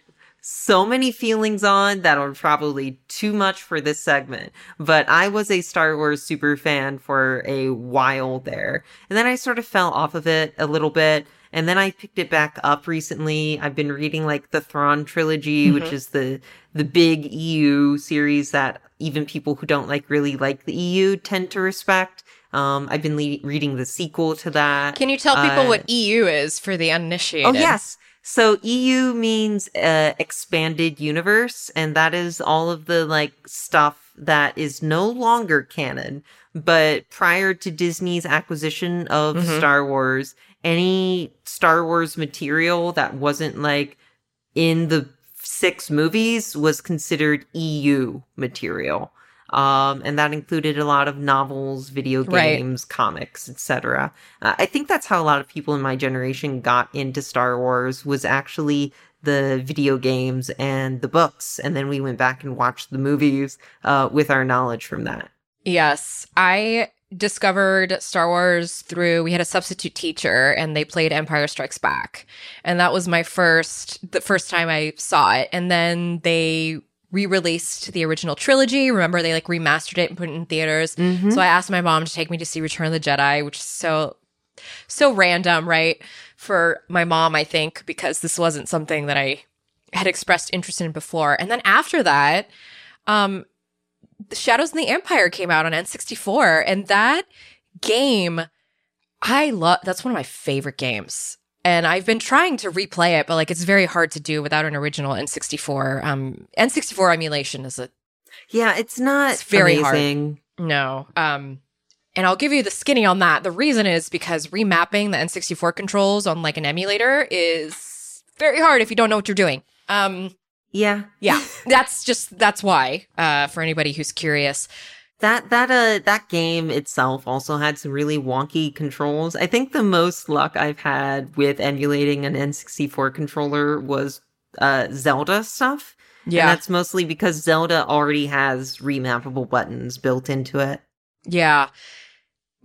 so many feelings on that are probably too much for this segment. But I was a Star Wars super fan for a while there. And then I sort of fell off of it a little bit. And then I picked it back up recently. I've been reading like the Thrawn trilogy, which is the the big EU series that even people who don't like really like the EU tend to respect. Um, I've been le- reading the sequel to that. Can you tell people Uh, what EU is for the uninitiated? Oh yes. So EU means uh, expanded universe, and that is all of the like stuff that is no longer canon. But prior to Disney's acquisition of Mhm. Star Wars, any Star Wars material that wasn't like in the six movies was considered EU material. Um, and that included a lot of novels, video Right. games, comics, etc. Uh, I think that's how a lot of people in my generation got into Star Wars was actually the video games and the books, and then we went back and watched the movies uh, with our knowledge from that. Yes. I discovered Star Wars through we had a substitute teacher and they played Empire Strikes Back. And that was my first the first time I saw it. And then they re-released the original trilogy. Remember they like remastered it and put it in theaters. Mm-hmm. So I asked my mom to take me to see Return of the Jedi, which is so so random, right? For my mom, I think, because this wasn't something that I had expressed interest in before. And then after that, um, the Shadows in the Empire came out on N64, and that game, I love. That's one of my favorite games, and I've been trying to replay it, but like it's very hard to do without an original N64. Um, N64 emulation is a Yeah, it's not It's very hard. no. Um, and I'll give you the skinny on that. The reason is because remapping the N64 controls on like an emulator is very hard if you don't know what you're doing. Um, Yeah, yeah, that's just that's why. Uh, for anybody who's curious, That that uh that game itself also had some really wonky controls. I think the most luck I've had with emulating an N64 controller was uh Zelda stuff. And that's mostly because Zelda already has remappable buttons built into it. Yeah.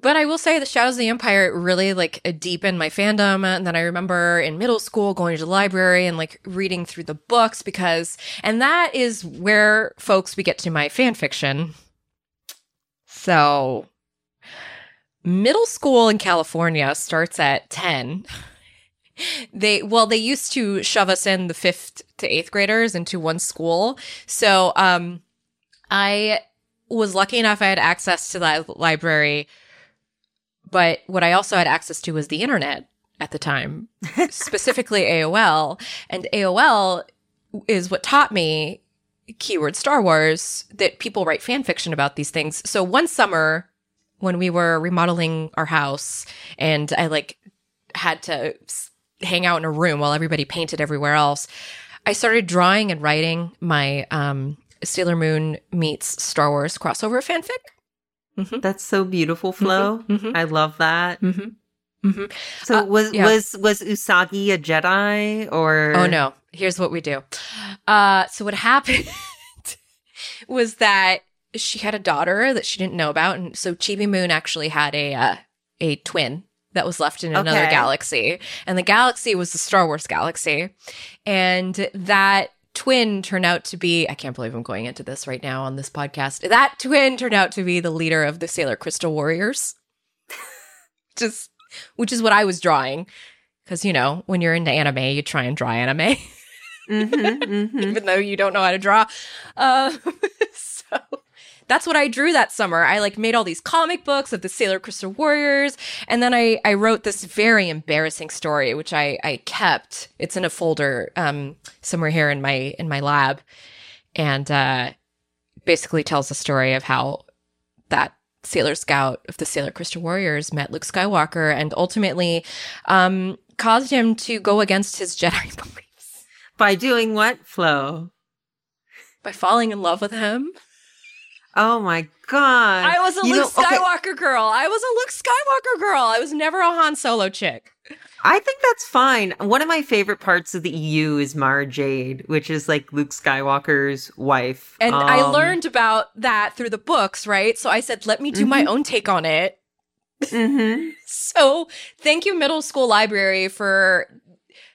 But I will say the Shadows of the Empire really like deepened my fandom. And then I remember in middle school going to the library and like reading through the books because, and that is where folks we get to my fan fiction. So middle school in California starts at 10. They, well, they used to shove us in the fifth to eighth graders into one school. So, um, I was lucky enough I had access to that library, but what I also had access to was the internet at the time, (laughs) specifically AOL. And AOL is what taught me keyword Star Wars that people write fan fiction about these things. So one summer when we were remodeling our house and I like had to hang out in a room while everybody painted everywhere else, I started drawing and writing my um Sailor Moon meets Star Wars crossover fanfic. That's so beautiful, Flo. mhm. I love that. Mm-hmm. So Uh, was yeah. was was Usagi a Jedi or Oh no. Here's what we do. Uh so what (laughs) happened was that she had a daughter that she didn't know about and so Chibi Moon actually had a uh, a twin that was left in another Okay. galaxy and the galaxy was the Star Wars galaxy and that twin turned out to be I can't believe I'm going into this right now on this podcast. That twin turned out to be the leader of the Sailor Crystal Warriors. (laughs) Just which is what I was drawing cuz you know, when you're into anime, you try and draw anime. (laughs) Mhm, mhm. even though you don't know how to draw. Uh, (laughs) so that's what I drew that summer. I like made all these comic books of the Sailor Crystal Warriors, and then I I wrote this very embarrassing story, which I I kept. It's in a folder um somewhere here in my in my lab, and uh, basically tells the story of how that Sailor Scout of the Sailor Crystal Warriors met Luke Skywalker and ultimately um, caused him to go against his Jedi (laughs) beliefs By doing what, Flo? by falling in love with him. Oh my god! I was a You Luke know, okay, Skywalker girl. I was a Luke Skywalker girl. I was never a Han Solo chick. I think that's fine. One of my favorite parts of the EU is Mara Jade, which is like Luke Skywalker's wife. And I Um, learned about that through the books, right? So I said, let me do my own take on it. mhm. (laughs) So thank you, middle school library, for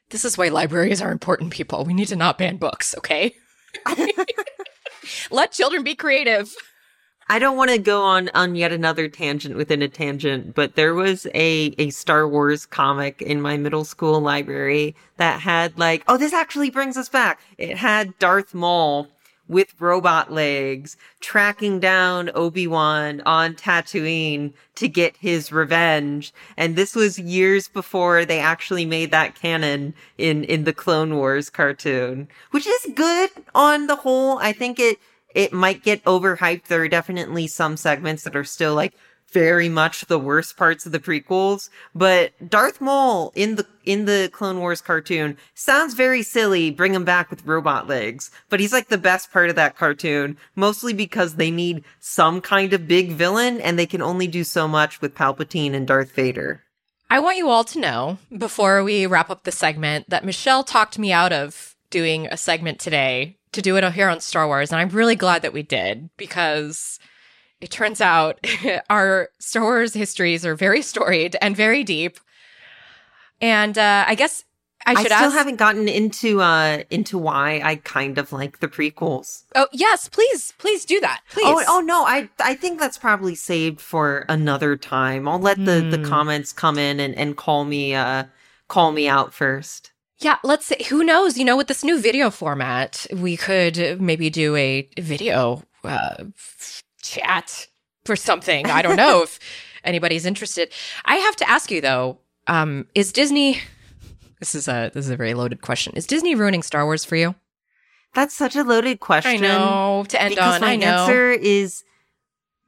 this is why libraries are important, people. We need to not ban books, okay? (laughs) (laughs) Let children be creative. I don't want to go on on yet another tangent within a tangent, but there was a a Star Wars comic in my middle school library that had like, oh, this actually brings us back. It had Darth Maul with robot legs tracking down Obi-Wan on Tatooine to get his revenge. And this was years before they actually made that canon in in the Clone Wars cartoon, which is good on the whole. I think it it might get overhyped. There are definitely some segments that are still like very much the worst parts of the prequels, but Darth Maul in the in the Clone Wars cartoon sounds very silly. Bring him back with robot legs, but he's like the best part of that cartoon, mostly because they need some kind of big villain, and they can only do so much with Palpatine and Darth Vader. I want you all to know before we wrap up the segment that Michelle talked me out of doing a segment today to do it here on Star Wars. And I'm really glad that we did because it turns out (laughs) our Star Wars histories are very storied and very deep. And uh, I guess I I, should still ask. haven't gotten into uh into why I kind of like the prequels. oh, yes, please, please do that. Please. Oh, oh no, I I think that's probably saved for another time. I'll let the the Hmm. comments come in and and call me uh call me out first. Yeah, let's say, who knows? You know, with this new video format, we could maybe do a video uh, chat for something. I don't know (laughs) if anybody's interested. I have to ask you though, um, is Disney? This is a this is a very loaded question. Is Disney ruining Star Wars for you? That's such a loaded question. I know to end because on. my I know. answer is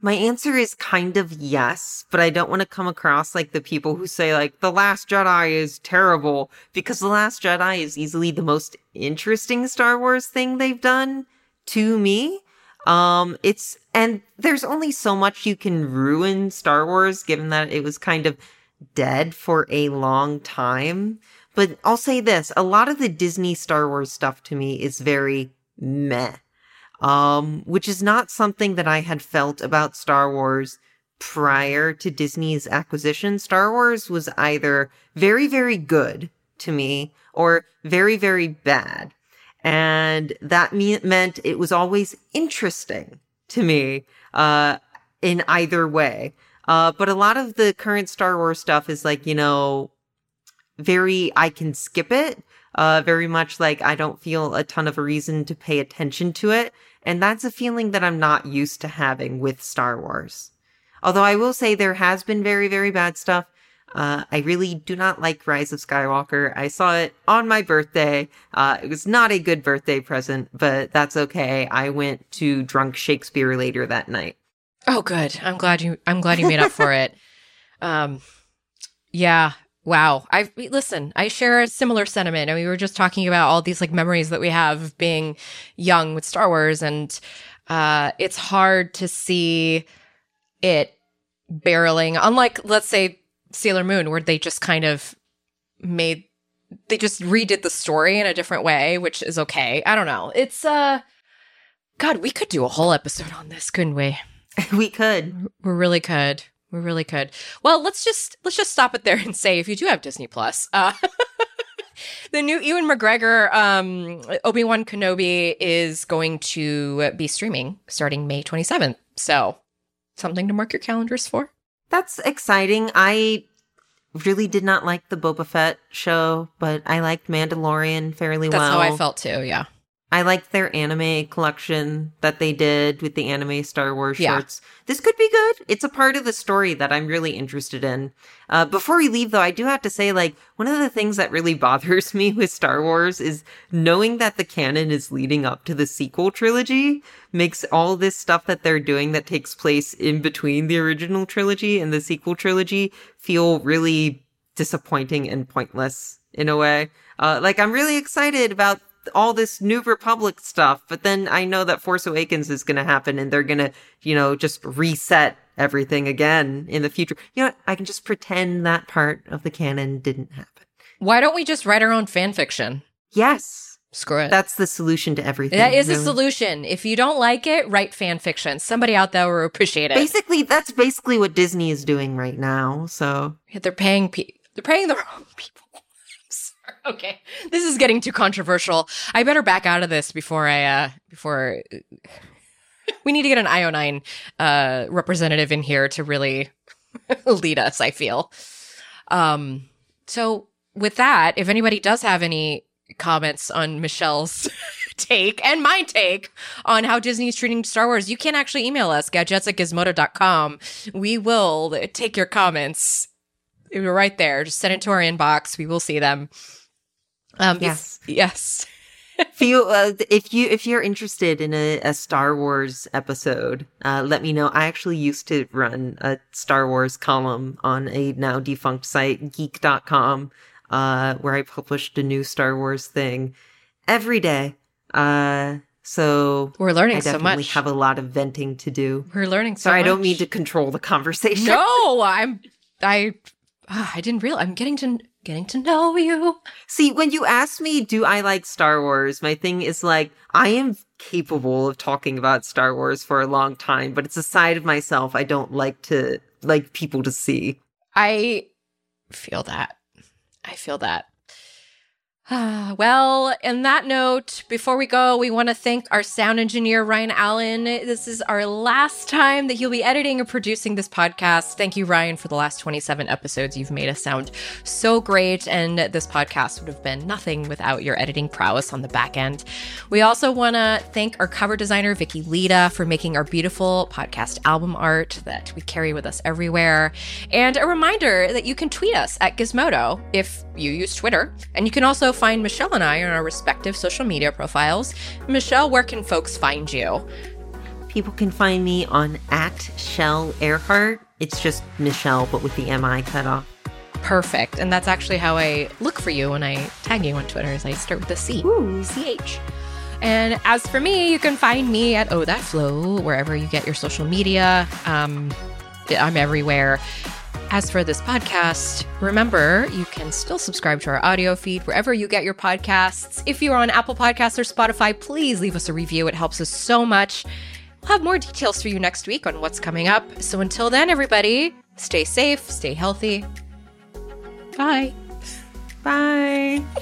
my answer is kind of yes, but I don't want to come across like the people who say like the last Jedi is terrible because the last Jedi is easily the most interesting Star Wars thing they've done to me. Um it's and there's only so much you can ruin Star Wars given that it was kind of dead for a long time. But I'll say this, a lot of the Disney Star Wars stuff to me is very meh um, which is not something that I had felt about Star Wars prior to Disney's acquisition. Star Wars was either very, very good to me or very, very bad. And that me- meant it was always interesting to me, uh, in either way. Uh, but a lot of the current Star Wars stuff is like, you know, very, I can skip it. Uh, very much like I don't feel a ton of a reason to pay attention to it. And that's a feeling that I'm not used to having with Star Wars. Although I will say there has been very, very bad stuff. Uh, I really do not like Rise of Skywalker. I saw it on my birthday. Uh, it was not a good birthday present, but that's okay. I went to drunk Shakespeare later that night. Oh, good. I'm glad you. I'm glad you made up for it. (laughs) Um, yeah. Wow. I listen. I share a similar sentiment. I And we were just talking about all these like memories that we have of being young with Star Wars, and uh, it's hard to see it barreling. Unlike, let's say, Sailor Moon, where they just kind of made they just redid the story in a different way, which is okay. I don't know. It's uh, God, we could do a whole episode on this, couldn't we? (laughs) we could. We really could. We really could. Well, let's just let's just stop it there and say if you do have Disney Plus, uh, (laughs) the new Ewan McGregor um, Obi Wan Kenobi is going to be streaming starting May twenty seventh. So something to mark your calendars for. That's exciting. I really did not like the Boba Fett show, but I liked Mandalorian fairly That's well. That's how I felt too. Yeah. I liked their anime collection that they did with the anime Star Wars Yeah. shorts. This could be good. It's a part of the story that I'm really interested in. Uh, before we leave, though, I do have to say, like, one of the things that really (laughs) bothers me with Star Wars is knowing that the canon is leading up to the sequel trilogy makes all this stuff that they're doing that takes place in between the original trilogy and the sequel trilogy feel really disappointing and pointless in a way. Uh, like I'm really excited about all this New Republic stuff, but then I know that Force Awakens is going to happen and they're going to, you know, just reset everything again in the future. You know, I can just pretend that part of the canon didn't happen. Why don't we just write our own fan fiction? Yes. Screw it. That's the solution to everything. That is a solution. If you don't like it, write fan fiction. Somebody out there will appreciate it. Basically, that's basically what Disney is doing right now. So yeah, They're paying pe- they're paying the (laughs) wrong people. (laughs) Okay, this is getting too controversial. I better back out of this before I uh before (laughs) we need to get an IO9 uh representative in here to really (laughs) lead us, I feel. Um so with that, if anybody does have any comments on Michelle's take and my take on how Disney's treating Star Wars, you can actually email us, gadgets at gizmodo.com. We will take your comments. We're right there. Just send it to our inbox. We will see them. Um, Yes. yes. (laughs) if you uh, if you if you're interested in a, a Star Wars episode, uh, let me know. I actually used to run a Star Wars column on a now defunct site, geek.com, uh, where I published a new Star Wars thing every day. Uh, so We're learning I so definitely much. have a lot of venting to do. We're learning so Sorry, I don't mean to control the conversation. No, (laughs) I'm. I. ah, I didn't realize. I'm getting to getting to know you. See, when you ask me, do I like Star Wars? My thing is like, I am capable of talking about Star Wars for a long time, but it's a side of myself I don't like to, like people to see. I feel that. I feel that. (sighs) Well, in that note, before we go, we want to thank our sound engineer, Ryan Allen. This is our last time that he'll be editing or producing this podcast. Thank you, Ryan, for the last 27 episodes. You've made us sound so great, and this podcast would have been nothing without your editing prowess on the back end. We also want to thank our cover designer, Vicky Lita, for making our beautiful podcast album art that we carry with us everywhere. And a reminder that you can tweet us at Gizmodo if you use Twitter. And you can also find Michelle and I on our respective social media profiles. Michelle, where can folks find you? People can find me on at Shell Ehrhardt. It's just Michelle, but with the MI cut off. Perfect. And that's actually how I look for you when I tag you on Twitter is I start with a C. C-H. And as for me, you can find me at Oh That Flo, wherever you get your social media. Um, I'm everywhere. As for this podcast, remember you can still subscribe to our audio feed wherever you get your podcasts. If you're on Apple Podcasts or Spotify, please leave us a review. It helps us so much. We'll have more details for you next week on what's coming up. So until then, everybody, stay safe, stay healthy. Bye. Bye. (laughs)